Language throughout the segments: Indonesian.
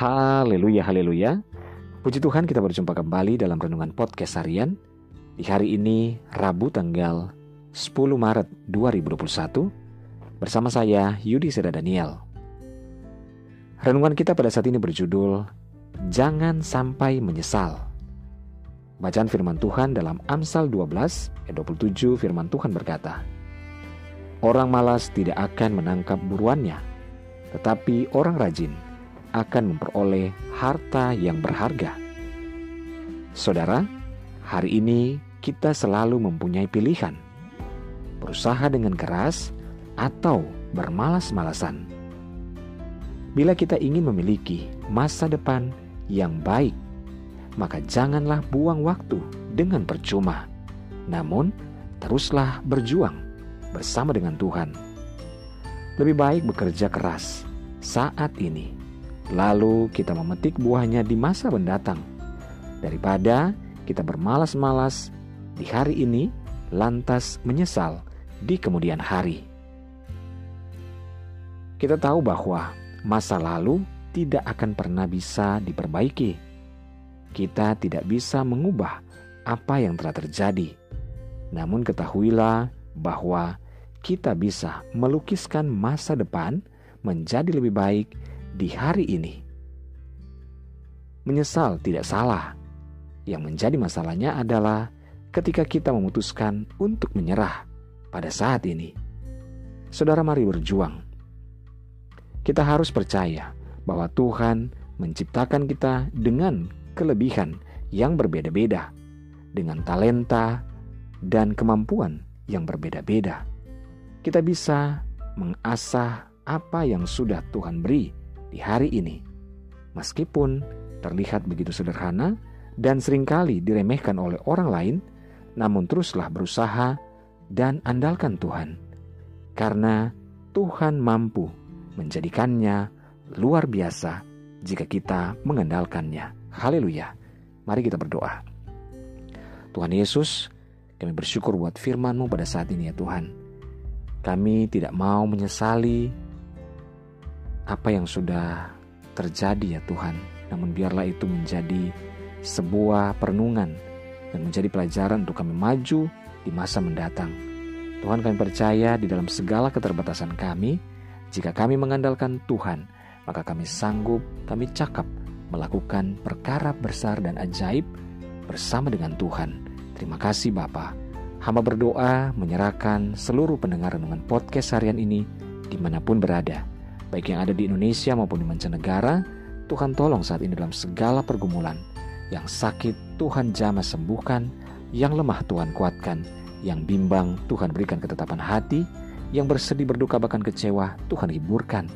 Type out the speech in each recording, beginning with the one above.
Haleluya, haleluya. Puji Tuhan kita berjumpa kembali dalam Renungan Podcast Harian. Di hari ini, Rabu tanggal 10 Maret 2021, bersama saya Yudi Seda Daniel. Renungan kita pada saat ini berjudul Jangan Sampai Menyesal. Bacaan firman Tuhan dalam Amsal 12 ayat 27 firman Tuhan berkata, Orang malas tidak akan menangkap buruannya, tetapi orang rajin akan memperoleh harta yang berharga. Saudara, hari ini kita selalu mempunyai pilihan: berusaha dengan keras atau bermalas-malasan. Bila kita ingin memiliki masa depan yang baik, maka janganlah buang waktu dengan percuma. Namun, teruslah berjuang bersama dengan Tuhan. Lebih baik bekerja keras saat ini lalu kita memetik buahnya di masa mendatang, daripada kita bermalas-malas di hari ini, lantas menyesal di kemudian hari. Kita tahu bahwa masa lalu tidak akan pernah bisa diperbaiki. Kita tidak bisa mengubah apa yang telah terjadi. Namun, ketahuilah bahwa kita bisa melukiskan masa depan menjadi lebih baik di hari ini. Menyesal tidak salah. Yang menjadi masalahnya adalah ketika kita memutuskan untuk menyerah pada saat ini. Saudara, mari berjuang. Kita harus percaya bahwa Tuhan menciptakan kita dengan kelebihan yang berbeda-beda, dengan talenta dan kemampuan yang berbeda-beda. Kita bisa mengasah apa yang sudah Tuhan beri di hari ini. Meskipun terlihat begitu sederhana dan sering kali diremehkan oleh orang lain, namun teruslah berusaha dan andalkan Tuhan. Karena Tuhan mampu menjadikannya luar biasa jika kita mengandalkannya. Haleluya. Mari kita berdoa. Tuhan Yesus, kami bersyukur buat firman-Mu pada saat ini ya Tuhan. Kami tidak mau menyesali apa yang sudah terjadi ya Tuhan. Namun biarlah itu menjadi sebuah perenungan dan menjadi pelajaran untuk kami maju di masa mendatang. Tuhan kami percaya di dalam segala keterbatasan kami, jika kami mengandalkan Tuhan, maka kami sanggup, kami cakap melakukan perkara besar dan ajaib bersama dengan Tuhan. Terima kasih Bapa. Hamba berdoa menyerahkan seluruh pendengar renungan podcast harian ini di mana pun berada baik yang ada di Indonesia maupun di mancanegara, Tuhan tolong saat ini dalam segala pergumulan. Yang sakit Tuhan jamah sembuhkan, yang lemah Tuhan kuatkan, yang bimbang Tuhan berikan ketetapan hati, yang bersedih berduka bahkan kecewa Tuhan hiburkan.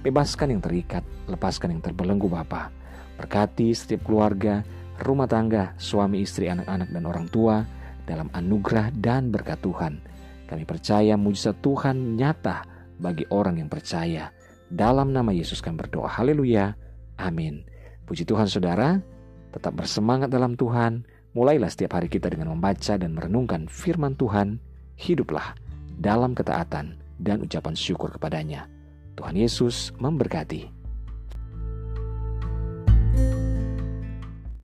Bebaskan yang terikat, lepaskan yang terbelenggu Bapa. Berkati setiap keluarga, rumah tangga, suami istri, anak-anak dan orang tua dalam anugerah dan berkat Tuhan. Kami percaya mujizat Tuhan nyata bagi orang yang percaya. Dalam nama Yesus kami berdoa. Haleluya. Amin. Puji Tuhan saudara, tetap bersemangat dalam Tuhan. Mulailah setiap hari kita dengan membaca dan merenungkan firman Tuhan. Hiduplah dalam ketaatan dan ucapan syukur kepadanya. Tuhan Yesus memberkati.